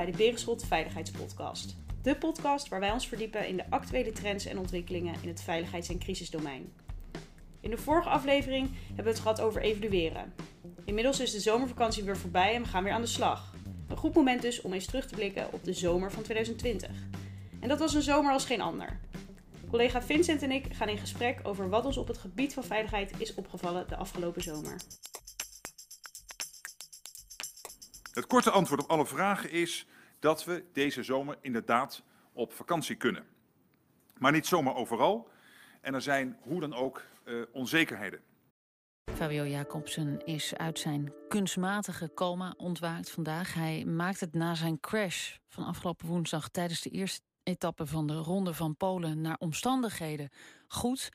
bij de Berenschot Veiligheidspodcast. De podcast waar wij ons verdiepen in de actuele trends en ontwikkelingen in het veiligheids- en crisisdomein. In de vorige aflevering hebben we het gehad over evalueren. Inmiddels is de zomervakantie weer voorbij en we gaan weer aan de slag. Een goed moment dus om eens terug te blikken op de zomer van 2020. En dat was een zomer als geen ander. Collega Vincent en ik gaan in gesprek over wat ons op het gebied van veiligheid is opgevallen de afgelopen zomer. Het korte antwoord op alle vragen is dat we deze zomer inderdaad op vakantie kunnen. Maar niet zomaar overal. En er zijn hoe dan ook uh, onzekerheden. Fabio Jacobsen is uit zijn kunstmatige coma ontwaakt vandaag. Hij maakt het na zijn crash van afgelopen woensdag tijdens de eerste etappe van de Ronde van Polen naar omstandigheden goed.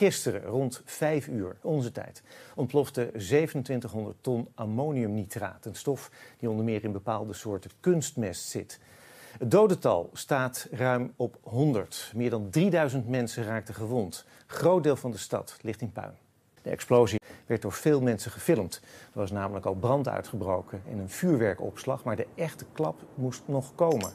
Gisteren rond 5 uur, onze tijd, ontplofte 2700 ton ammoniumnitraat. Een stof die onder meer in bepaalde soorten kunstmest zit. Het dodental staat ruim op 100. Meer dan 3000 mensen raakten gewond. Groot deel van de stad ligt in puin. De explosie werd door veel mensen gefilmd. Er was namelijk al brand uitgebroken in een vuurwerkopslag, maar de echte klap moest nog komen.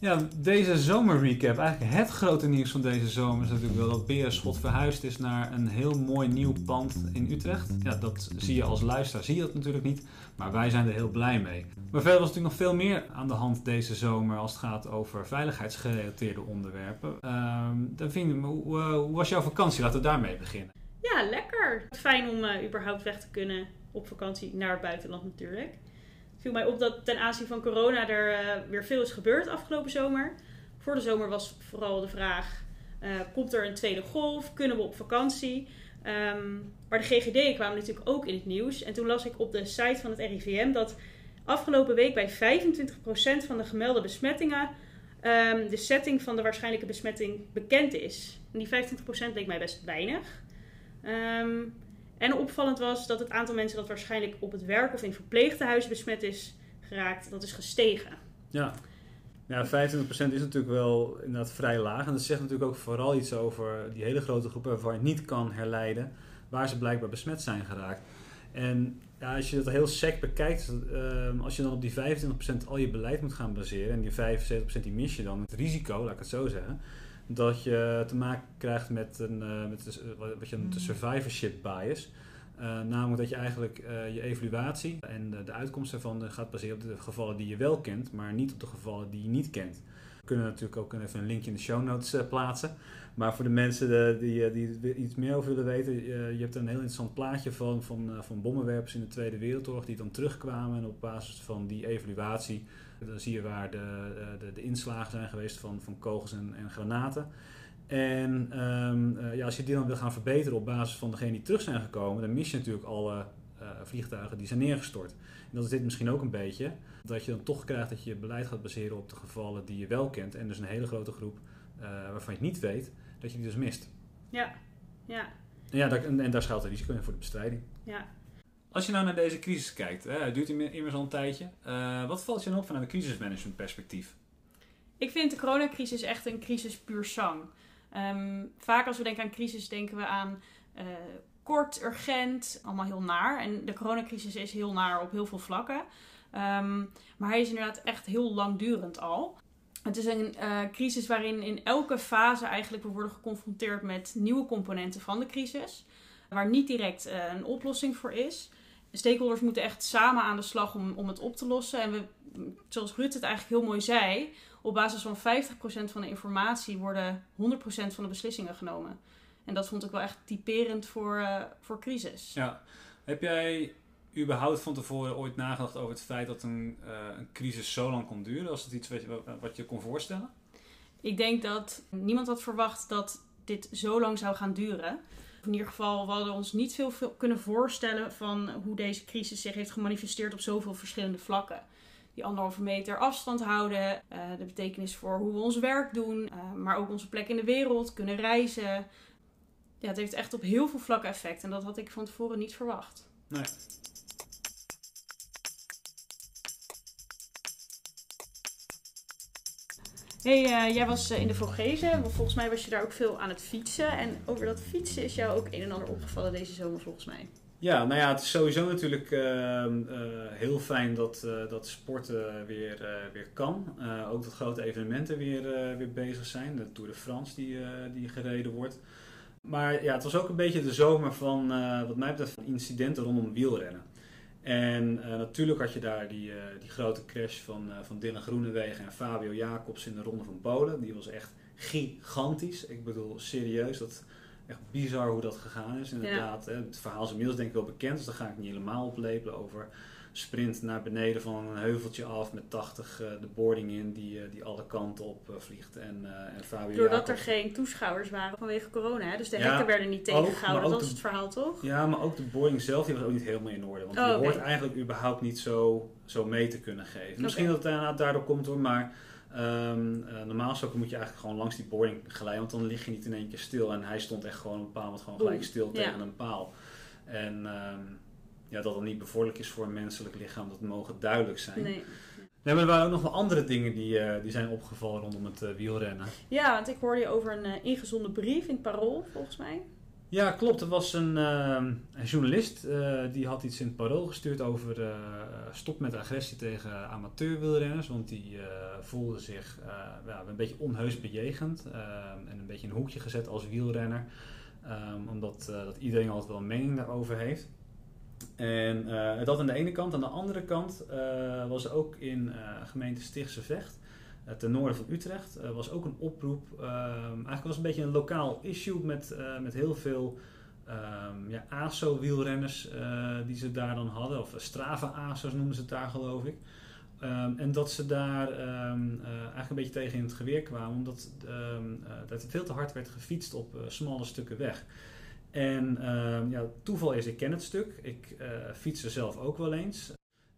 Ja, deze zomerrecap. Eigenlijk het grote nieuws van deze zomer is natuurlijk wel dat Beerschot verhuisd is naar een heel mooi nieuw pand in Utrecht. Ja, dat zie je als luisteraar, zie je dat natuurlijk niet, maar wij zijn er heel blij mee. Maar verder was natuurlijk nog veel meer aan de hand deze zomer als het gaat over veiligheidsgerelateerde onderwerpen. Uh, dan ik, hoe, was jouw vakantie? Laten we daarmee beginnen. Ja, lekker. Fijn om uh, überhaupt weg te kunnen op vakantie naar het buitenland natuurlijk viel mij op dat ten aanzien van corona er uh, weer veel is gebeurd afgelopen zomer. Voor de zomer was vooral de vraag: uh, komt er een tweede golf? Kunnen we op vakantie? Um, maar de GGD kwamen natuurlijk ook in het nieuws. En toen las ik op de site van het RIVM dat afgelopen week bij 25% van de gemelde besmettingen um, de setting van de waarschijnlijke besmetting bekend is. En die 25% leek mij best weinig. Um, en opvallend was dat het aantal mensen dat waarschijnlijk op het werk of in verpleegtehuis besmet is geraakt, dat is gestegen. Ja. Ja, 25% is natuurlijk wel inderdaad vrij laag. En dat zegt natuurlijk ook vooral iets over die hele grote groepen waarvan je niet kan herleiden waar ze blijkbaar besmet zijn geraakt. En ja, als je dat heel sec bekijkt, uh, als je dan op die 25% al je beleid moet gaan baseren en die 75% die mis je dan, het risico, laat ik het zo zeggen, dat je te maken krijgt met, een, uh, met wat je noemt de survivorship bias. Uh, namelijk dat je eigenlijk uh, je evaluatie en de, de uitkomst ervan gaat baseren op de gevallen die je wel kent, maar niet op de gevallen die je niet kent. We kunnen natuurlijk ook even een linkje in de show notes plaatsen. Maar voor de mensen de, die, die iets meer over willen weten, je hebt een heel interessant plaatje van, van, van bommenwerpers in de Tweede Wereldoorlog die dan terugkwamen en op basis van die evaluatie dan zie je waar de, de, de inslagen zijn geweest van, van kogels en, en granaten. En um, uh, ja, als je die dan wil gaan verbeteren op basis van degenen die terug zijn gekomen, dan mis je natuurlijk alle uh, vliegtuigen die zijn neergestort. En dat is dit misschien ook een beetje. Dat je dan toch krijgt dat je je beleid gaat baseren op de gevallen die je wel kent. En dus een hele grote groep uh, waarvan je het niet weet, dat je die dus mist. Ja, ja. En, ja, daar, en, en daar schuilt het risico in voor de bestrijding. Ja. Als je nou naar deze crisis kijkt, hè, het duurt immers al een tijdje. Uh, wat valt je dan op vanuit een crisismanagement perspectief? Ik vind de coronacrisis echt een crisis puur sang. Um, vaak als we denken aan crisis, denken we aan uh, kort, urgent, allemaal heel naar. En de coronacrisis is heel naar op heel veel vlakken. Um, maar hij is inderdaad echt heel langdurend al. Het is een uh, crisis waarin in elke fase eigenlijk we worden geconfronteerd met nieuwe componenten van de crisis. Waar niet direct een oplossing voor is. De stakeholders moeten echt samen aan de slag om, om het op te lossen. En we, zoals Rutte het eigenlijk heel mooi zei, op basis van 50% van de informatie worden 100% van de beslissingen genomen. En dat vond ik wel echt typerend voor, uh, voor crisis. Ja. Heb jij überhaupt van tevoren ooit nagedacht over het feit dat een, uh, een crisis zo lang kon duren? Was het iets wat je, wat je kon voorstellen? Ik denk dat niemand had verwacht dat dit zo lang zou gaan duren. In ieder geval, we hadden ons niet veel, kunnen voorstellen van hoe deze crisis zich heeft gemanifesteerd op zoveel verschillende vlakken die anderhalve meter afstand houden. Uh, de betekenis voor hoe we ons werk doen, uh, maar ook onze plek in de wereld, kunnen reizen. Ja, het heeft echt op heel veel vlakken effect en dat had ik van tevoren niet verwacht. Nee. Hey, uh, jij was uh, in de Vogezen. Volgens mij was je daar ook veel aan het fietsen. En over dat fietsen is jou ook een en ander opgevallen deze zomer volgens mij. Ja, nou ja, het is sowieso natuurlijk uh, heel fijn dat, dat sporten weer, weer kan. ook dat grote evenementen weer, weer bezig zijn. De Tour de France die, die gereden wordt. Maar ja, het was ook een beetje de zomer van, wat mij betreft, incidenten rondom wielrennen. En natuurlijk had je daar die, die grote crash van, van Dylan Groenewegen en Fabio Jacobs in de Ronde van Polen. Die was echt gigantisch. Ik bedoel, serieus, dat echt bizar hoe dat gegaan is. Inderdaad, hè, het verhaal is inmiddels denk ik wel bekend, dus daar ga ik niet helemaal oplepelen over sprint naar beneden van een heuveltje af met 80 uh, de boarding in die, uh, die alle kanten op uh, vliegt. En, en Fabio Doordat Jacob. er geen toeschouwers waren vanwege corona, hè? dus de hekken werden niet tegengehouden. Dat is het verhaal toch? Ja, maar ook de boarding zelf die was ook niet helemaal in orde. Want oh, okay. hoort eigenlijk überhaupt niet zo, zo mee te kunnen geven. Misschien dat het daardoor komt hoor, maar Um, uh, normaal gesproken moet je eigenlijk gewoon langs die boarding glijden, want dan lig je niet in één keer stil. En hij stond echt gewoon op een paal, gewoon gelijk stil tegen ja. een paal. En um, ja, dat dan niet bevorderlijk is voor een menselijk lichaam, dat mogen duidelijk zijn. Nee. Nee, maar er waren ook nog wel andere dingen die, uh, die zijn opgevallen rondom het uh, wielrennen. Ja, want ik hoorde je over een uh, ingezonden brief in het Parool, volgens mij. Ja, klopt. Er was een, een journalist die had iets in het parool gestuurd over stop met agressie tegen amateurwielrenners. Want die voelde zich ja, een beetje onheus bejegend en een beetje in een hoekje gezet als wielrenner. Um, omdat dat iedereen altijd wel een mening daarover heeft. En dat aan de ene kant. Aan de andere kant was er ook in gemeente Stichtse Vecht ten noorden van Utrecht uh, was ook een oproep. Uh, eigenlijk was het een beetje een lokaal issue met, uh, met heel veel um, ja, ASO-wielrenners die ze daar dan hadden. Of Strava-ASO's noemen ze het daar geloof ik. Um, en dat ze daar eigenlijk een beetje tegen in het geweer kwamen. Omdat dat veel te hard werd gefietst op smalle stukken weg. En ja, toeval is, ik ken het stuk. Ik fiets er zelf ook wel eens.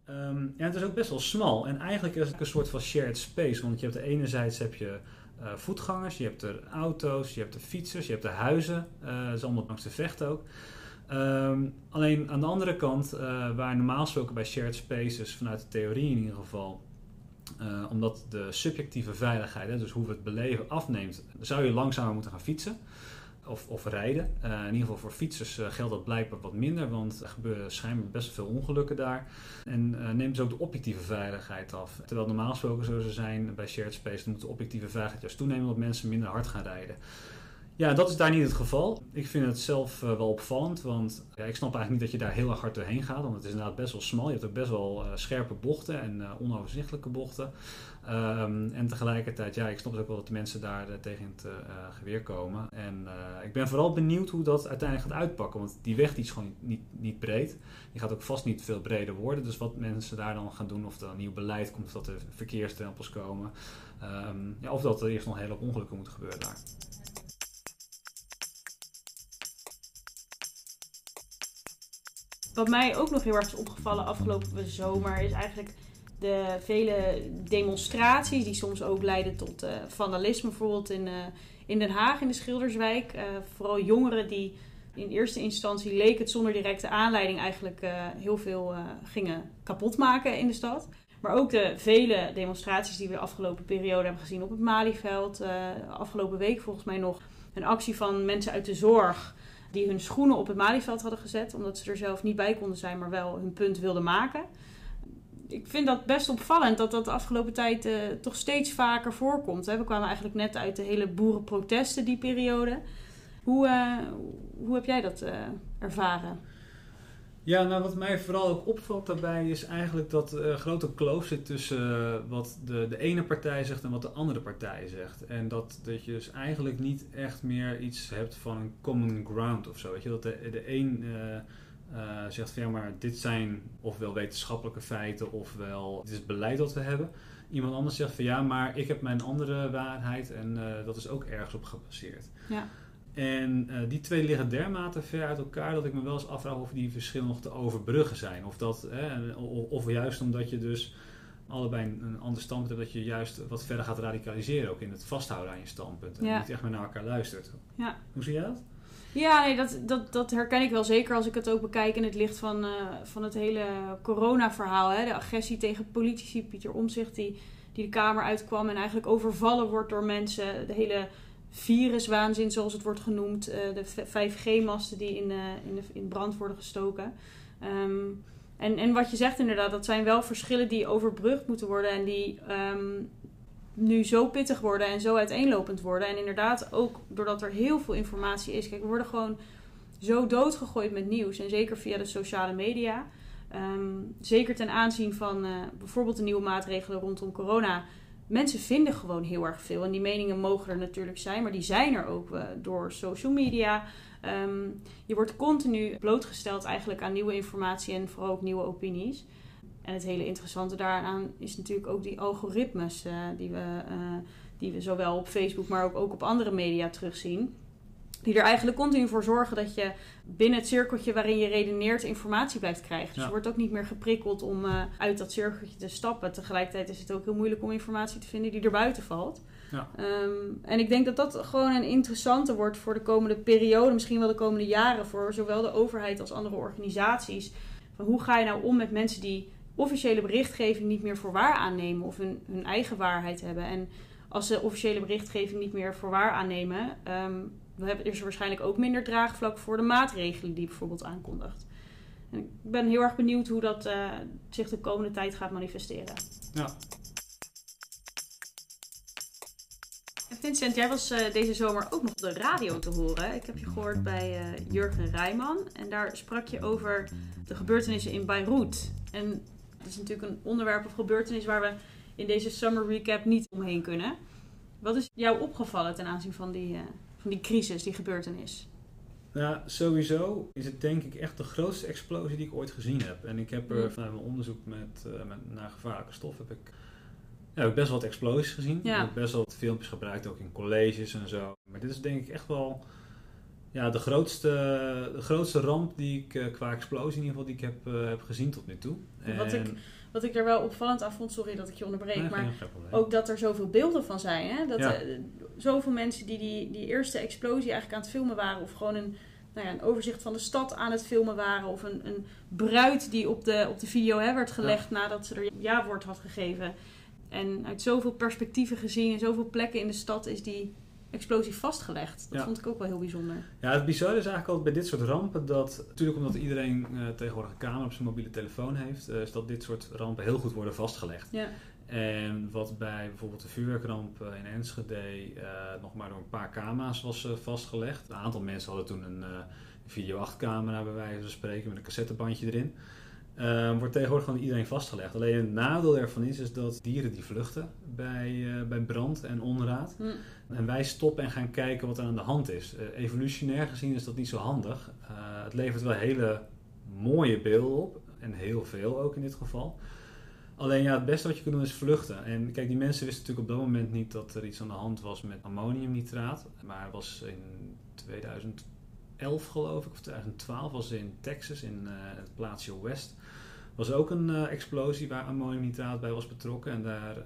Um, het is ook best wel smal. En eigenlijk is het een soort van shared space. Want je hebt de enerzijds heb je uh, voetgangers, je hebt er auto's, je hebt de fietsers, je hebt de huizen. Uh, dat is allemaal langs de vecht ook. Um, alleen aan de andere kant, uh, waar normaal gesproken bij shared spaces, vanuit de theorie in ieder geval, omdat de subjectieve veiligheid, hè, dus hoe we het beleven, afneemt, zou je langzamer moeten gaan fietsen of, of rijden. Uh, in ieder geval voor fietsers uh, geldt dat blijkbaar wat minder, want er gebeuren schijnbaar best veel ongelukken daar. En uh, neemt dus ook de objectieve veiligheid af. Terwijl normaal gesproken zo zou zijn bij shared space, dan moet de objectieve veiligheid juist toenemen omdat mensen minder hard gaan rijden. Ja, dat is daar niet het geval. Ik vind het zelf wel opvallend, want ja, ik snap eigenlijk niet dat je daar heel erg hard doorheen gaat, want het is inderdaad best wel smal. Je hebt ook best wel scherpe bochten en onoverzichtelijke bochten. Um, en tegelijkertijd, ja, ik snap ook wel dat de mensen daar tegen het geweer komen. En ik ben vooral benieuwd hoe dat uiteindelijk gaat uitpakken. Want die weg die is gewoon niet, niet, breed. Die gaat ook vast niet veel breder worden. Dus wat mensen daar dan gaan doen, of er een nieuw beleid komt, of dat er verkeerstempels komen. Um, ja, of dat er eerst nog een hele ongelukken moeten gebeuren daar. Wat mij ook nog heel erg is opgevallen afgelopen zomer is eigenlijk de vele demonstraties die soms ook leiden tot uh, vandalisme, bijvoorbeeld in, uh, in Den Haag, in de Schilderswijk. Uh, vooral jongeren die in eerste instantie leek het zonder directe aanleiding eigenlijk heel veel gingen kapotmaken in de stad. Maar ook de vele demonstraties die we de afgelopen periode hebben gezien op het Malieveld. afgelopen week volgens mij nog een actie van mensen uit de zorg die hun schoenen op het Malieveld hadden gezet. Omdat ze er zelf niet bij konden zijn, maar wel hun punt wilden maken ik vind dat best opvallend dat dat de afgelopen tijd uh, toch steeds vaker voorkomt. We kwamen eigenlijk net uit de hele boerenprotesten die periode. Hoe, uh, hoe heb jij dat uh, ervaren? Ja, nou wat mij vooral ook opvalt daarbij is eigenlijk dat er een grote kloof zit tussen wat de, de ene partij zegt en wat de andere partij zegt. En dat, dat je dus eigenlijk niet echt meer iets hebt van een common ground of zo. Weet je, dat de, de een uh, zegt van ja, maar dit zijn ofwel wetenschappelijke feiten ofwel dit is beleid dat we hebben. Iemand anders zegt van ja, maar ik heb mijn andere waarheid en uh, dat is ook ergens op gebaseerd. Ja. En uh, die twee liggen dermate ver uit elkaar dat ik me wel eens afvraag of die verschillen nog te overbruggen zijn. Of, dat, of, of juist omdat je dus allebei een, een ander standpunt hebt, dat je juist wat verder gaat radicaliseren. Ook in het vasthouden aan je standpunt. En ja. niet echt meer naar elkaar luistert. Ja. Hoe zie jij dat? Ja, nee, dat, dat, dat herken ik wel zeker als ik het ook bekijk in het licht van, uh, van het hele corona-verhaal. Hè? De agressie tegen politici. Pieter Omzicht die die de kamer uitkwam en eigenlijk overvallen wordt door mensen. De hele viruswaanzin, zoals het wordt genoemd. Uh, de 5G-masten die in, uh, in, in, brand worden gestoken. Um, en, en wat je zegt inderdaad, dat zijn wel verschillen die overbrugd moeten worden en die um, nu zo pittig worden en zo uiteenlopend worden. En inderdaad ook doordat er heel veel informatie is. Kijk, we worden gewoon zo doodgegooid met nieuws. En zeker via de sociale media. Um, zeker ten aanzien van uh, bijvoorbeeld de nieuwe maatregelen rondom corona. Mensen vinden gewoon heel erg veel. En die meningen mogen er natuurlijk zijn, maar die zijn er ook uh, door social media. Um, je wordt continu blootgesteld eigenlijk aan nieuwe informatie en vooral ook nieuwe opinies. En het hele interessante daaraan is natuurlijk ook die algoritmes uh, die, we, uh, die we zowel op Facebook, maar ook, ook op andere media terugzien. Die er eigenlijk continu voor zorgen dat je binnen het cirkeltje waarin je redeneert informatie blijft krijgen. Dus ja. je wordt ook niet meer geprikkeld om uh, uit dat cirkeltje te stappen. Tegelijkertijd is het ook heel moeilijk om informatie te vinden die er buiten valt. Ja. Um, en ik denk dat dat gewoon een interessante wordt voor de komende periode, misschien wel de komende jaren, voor zowel de overheid als andere organisaties. Van hoe ga je nou om met mensen die officiële berichtgeving niet meer voor waar aannemen of hun, hun eigen waarheid hebben? En als ze officiële berichtgeving niet meer voor waar aannemen, um, is er waarschijnlijk ook minder draagvlak voor de maatregelen die bijvoorbeeld aankondigt. En ik ben heel erg benieuwd hoe dat uh, zich de komende tijd gaat manifesteren. Ja. Vincent, jij was uh, deze zomer ook nog op de radio te horen. Ik heb je gehoord bij uh, Jurgen Rijman. En daar sprak je over de gebeurtenissen in Beirut. En dat is natuurlijk een onderwerp of gebeurtenis waar we in deze summer recap niet omheen kunnen. Wat is jou opgevallen ten aanzien van die, van die crisis, die gebeurtenis? Nou, sowieso is het denk ik echt de grootste explosie die ik ooit gezien heb. En ik heb er vanuit mijn onderzoek met, met, naar gevaarlijke stof heb ik ja, ik heb best wel wat explosies gezien. Ja. Ik heb best wel wat filmpjes gebruikt, ook in colleges en zo. Maar dit is denk ik echt wel ja, de, grootste, de grootste ramp die ik uh, qua explosie in ieder geval die ik heb, uh, heb gezien tot nu toe. En wat, ik, wat ik er wel opvallend aan vond, sorry dat ik je onderbreek, nee, maar ook dat er zoveel beelden van zijn. Hè? Dat ja. uh, zoveel mensen die, die die eerste explosie eigenlijk aan het filmen waren of gewoon een, nou ja, een overzicht van de stad aan het filmen waren. Of een, een bruid die op de, op de video hè, werd gelegd ja. nadat ze er ja-woord had gegeven. En uit zoveel perspectieven gezien en zoveel plekken in de stad is die explosie vastgelegd. Dat ja. vond ik ook wel heel bijzonder. Ja, het bizarre is eigenlijk altijd bij dit soort rampen dat, natuurlijk omdat iedereen uh, tegenwoordig een camera op zijn mobiele telefoon heeft, uh, is dat dit soort rampen heel goed worden vastgelegd. Ja. En wat bij bijvoorbeeld de vuurwerkramp uh, in Enschede nog maar door een paar camera's was vastgelegd. Een aantal mensen hadden toen een video 8 camera bij wijze van spreken met een cassettebandje erin. Uh, wordt tegenwoordig gewoon iedereen vastgelegd. Alleen het nadeel ervan is, is dat dieren die vluchten bij, uh, bij brand en onraad. Mm. En wij stoppen en gaan kijken wat er aan de hand is. Uh, evolutionair gezien is dat niet zo handig. het levert wel hele mooie beelden op. En heel veel ook in dit geval. Alleen ja, het beste wat je kunt doen is vluchten. En kijk, die mensen wisten natuurlijk op dat moment niet dat er iets aan de hand was met ammoniumnitraat. Maar het was in 2011 geloof ik, of 2012 was in Texas, in het plaatsje West was ook een uh, explosie waar ammoniumnitraat bij was betrokken. En daar uh,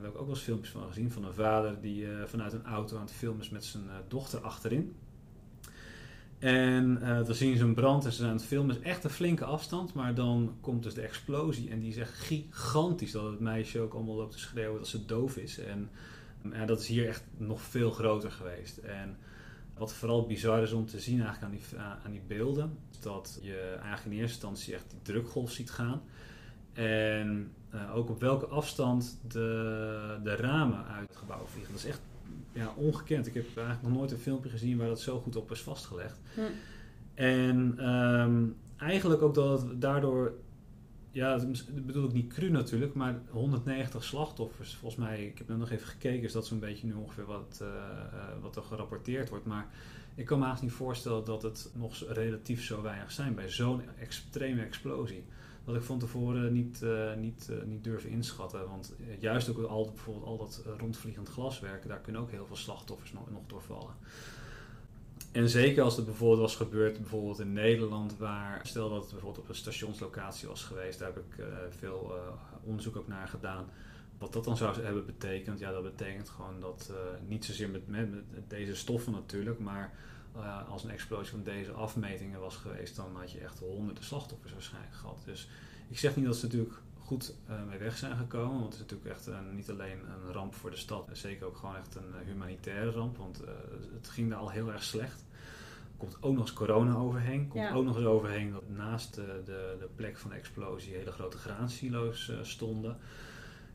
heb ik ook wel eens filmpjes van gezien van een vader die vanuit een auto aan het filmen is met zijn dochter achterin. En dan zien ze een brand en ze zijn aan het filmen. is echt een flinke afstand, maar dan komt dus de explosie. En die is echt gigantisch dat het meisje ook allemaal loopt te schreeuwen dat ze doof is. En ja, dat is hier echt nog veel groter geweest. En wat vooral bizar is om te zien eigenlijk aan die, aan die beelden, dat je eigenlijk in eerste instantie echt die drukgolf ziet gaan. En uh, ook op welke afstand de, de ramen uit het gebouw vliegen. Dat is echt ja, ongekend. Ik heb eigenlijk nog nooit een filmpje gezien waar dat zo goed op is vastgelegd. Hm. En um, eigenlijk ook dat het daardoor ja, dat bedoel ik niet cru natuurlijk, maar 190 slachtoffers. Volgens mij, ik heb nog even gekeken, is dat zo'n beetje nu ongeveer wat, uh, uh, wat er gerapporteerd wordt. Maar ik kan me haast niet voorstellen dat het nog relatief zo weinig zijn bij zo'n extreme explosie. Dat ik van tevoren niet, uh, niet, niet durf inschatten. Want juist ook al, bijvoorbeeld al dat rondvliegend glaswerk, daar kunnen ook heel veel slachtoffers nog, nog door vallen. En zeker als het bijvoorbeeld was gebeurd bijvoorbeeld in Nederland, waar stel dat het bijvoorbeeld op een stationslocatie was geweest, daar heb ik uh, veel uh, onderzoek ook naar gedaan. Wat dat dan zou hebben betekend, ja, dat betekent gewoon dat uh, niet zozeer met, met, met, deze stoffen natuurlijk, maar als een explosie van deze afmetingen was geweest, dan had je echt honderden slachtoffers waarschijnlijk gehad. Dus ik zeg niet dat ze natuurlijk goed mee weg zijn gekomen. Want het is natuurlijk echt niet alleen een ramp voor de stad, zeker ook gewoon echt een humanitaire ramp. Want het ging daar al heel erg slecht komt ook nog eens corona overheen. Komt ook nog eens overheen dat naast de, de, de, plek van de explosie hele grote graansilo's stonden.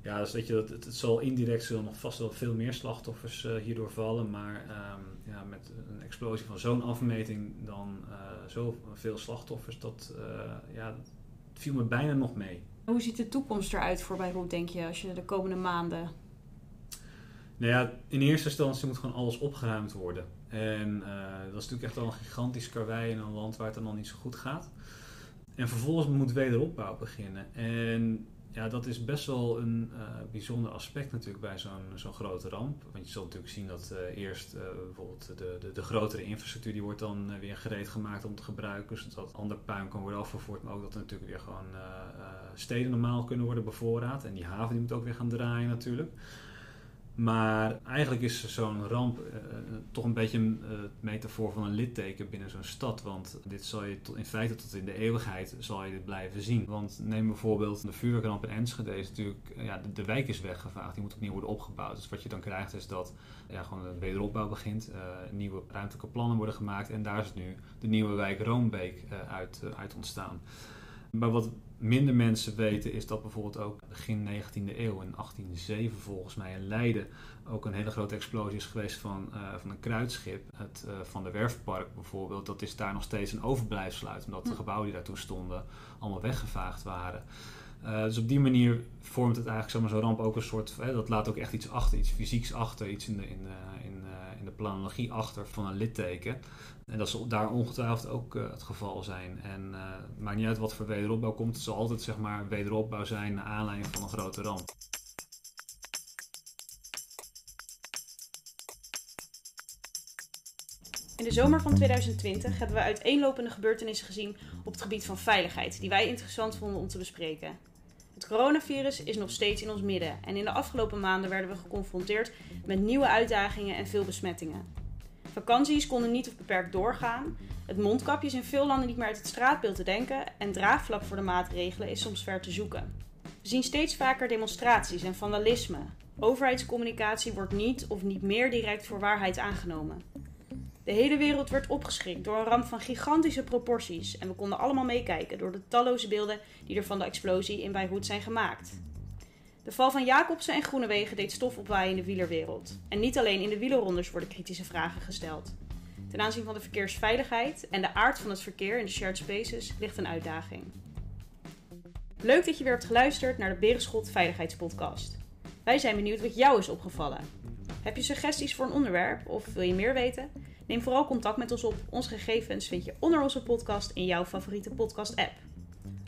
Ja, dus weet je, het, het, zal indirect zullen nog vast wel veel meer slachtoffers uh, hierdoor vallen. Maar um, ja, met een explosie van zo'n afmeting dan uh, zoveel slachtoffers, dat ja, het viel me bijna nog mee. Hoe ziet de toekomst eruit voor Beirut, denk je, als je de komende maanden... Nou ja, in eerste instantie moet gewoon alles opgeruimd worden. En dat is natuurlijk echt al een gigantisch karwei in een land waar het dan nog niet zo goed gaat. En vervolgens moet wederopbouw beginnen. En ja, dat is best wel een uh, bijzonder aspect natuurlijk bij zo'n zo'n grote ramp. Want je zult natuurlijk zien dat uh, eerst uh, bijvoorbeeld de, de, de, grotere infrastructuur die wordt dan weer gereed gemaakt om te gebruiken. Zodat ander puin kan worden afgevoerd. Maar ook dat er natuurlijk weer gewoon steden normaal kunnen worden bevoorraad. En die haven die moet ook weer gaan draaien natuurlijk. Maar eigenlijk is zo'n ramp uh, toch een beetje een uh, metafoor van een litteken binnen zo'n stad. Want dit zal je tot, in feite tot in de eeuwigheid zal je dit blijven zien. Want neem bijvoorbeeld de vuurwerkramp in Enschede. Is natuurlijk, ja, de, wijk is weggevaagd. Die moet opnieuw worden opgebouwd. Dus wat je dan krijgt is dat ja, gewoon een wederopbouw begint. Nieuwe ruimtelijke plannen worden gemaakt. En daar is nu de nieuwe wijk Roombeek uit, uit ontstaan. Maar wat minder mensen weten is dat bijvoorbeeld ook begin 19e eeuw, in 1807 volgens mij in Leiden, ook een hele grote explosie is geweest van, uh, van een kruidschip. Het uh, Van de Werfpark bijvoorbeeld, dat is daar nog steeds een overblijfsel uit, omdat de hm. gebouwen die daartoe stonden allemaal weggevaagd waren. Uh, dus op die manier vormt het eigenlijk zo'n ramp ook een soort, dat laat ook echt iets achter, iets fysieks achter, iets in de, in de, in, in de planologie achter van een litteken. En dat zal daar ongetwijfeld ook het geval zijn. En uh, maakt niet uit wat voor wederopbouw komt. Het zal altijd zeg maar wederopbouw zijn naar aanleiding van een grote ramp. In de zomer van 2020 hebben we uiteenlopende gebeurtenissen gezien op het gebied van veiligheid, die wij interessant vonden om te bespreken. Het coronavirus is nog steeds in ons midden en in de afgelopen maanden werden we geconfronteerd met nieuwe uitdagingen en veel besmettingen. Vakanties konden niet of beperkt doorgaan. Het mondkapje is in veel landen niet meer uit het straatbeeld te denken. En draagvlak voor de maatregelen is soms ver te zoeken. We zien steeds vaker demonstraties en vandalisme. Overheidscommunicatie wordt niet of niet meer direct voor waarheid aangenomen. De hele wereld werd opgeschrikt door een ramp van gigantische proporties en we konden allemaal meekijken door de talloze beelden die er van de explosie in Beirut zijn gemaakt. De val van Jacobsen en Groenewegen deed stof opwaaien in de wielerwereld. En niet alleen in de wielerrondes worden kritische vragen gesteld. Ten aanzien van de verkeersveiligheid en de aard van het verkeer in de shared spaces ligt een uitdaging. Leuk dat je weer hebt geluisterd naar de Berenschot Veiligheidspodcast. Wij zijn benieuwd wat jou is opgevallen. Heb je suggesties voor een onderwerp of wil je meer weten? Neem vooral contact met ons op. Onze gegevens vind je onder onze podcast in jouw favoriete podcast-app.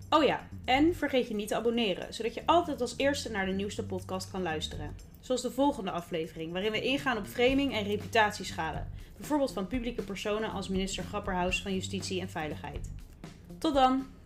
Oh ja, en vergeet je niet te abonneren, zodat je altijd als eerste naar de nieuwste podcast kan luisteren. Zoals de volgende aflevering, waarin we ingaan op framing en reputatieschade. Bijvoorbeeld van publieke personen als minister Grapperhaus van Justitie en Veiligheid. Tot dan!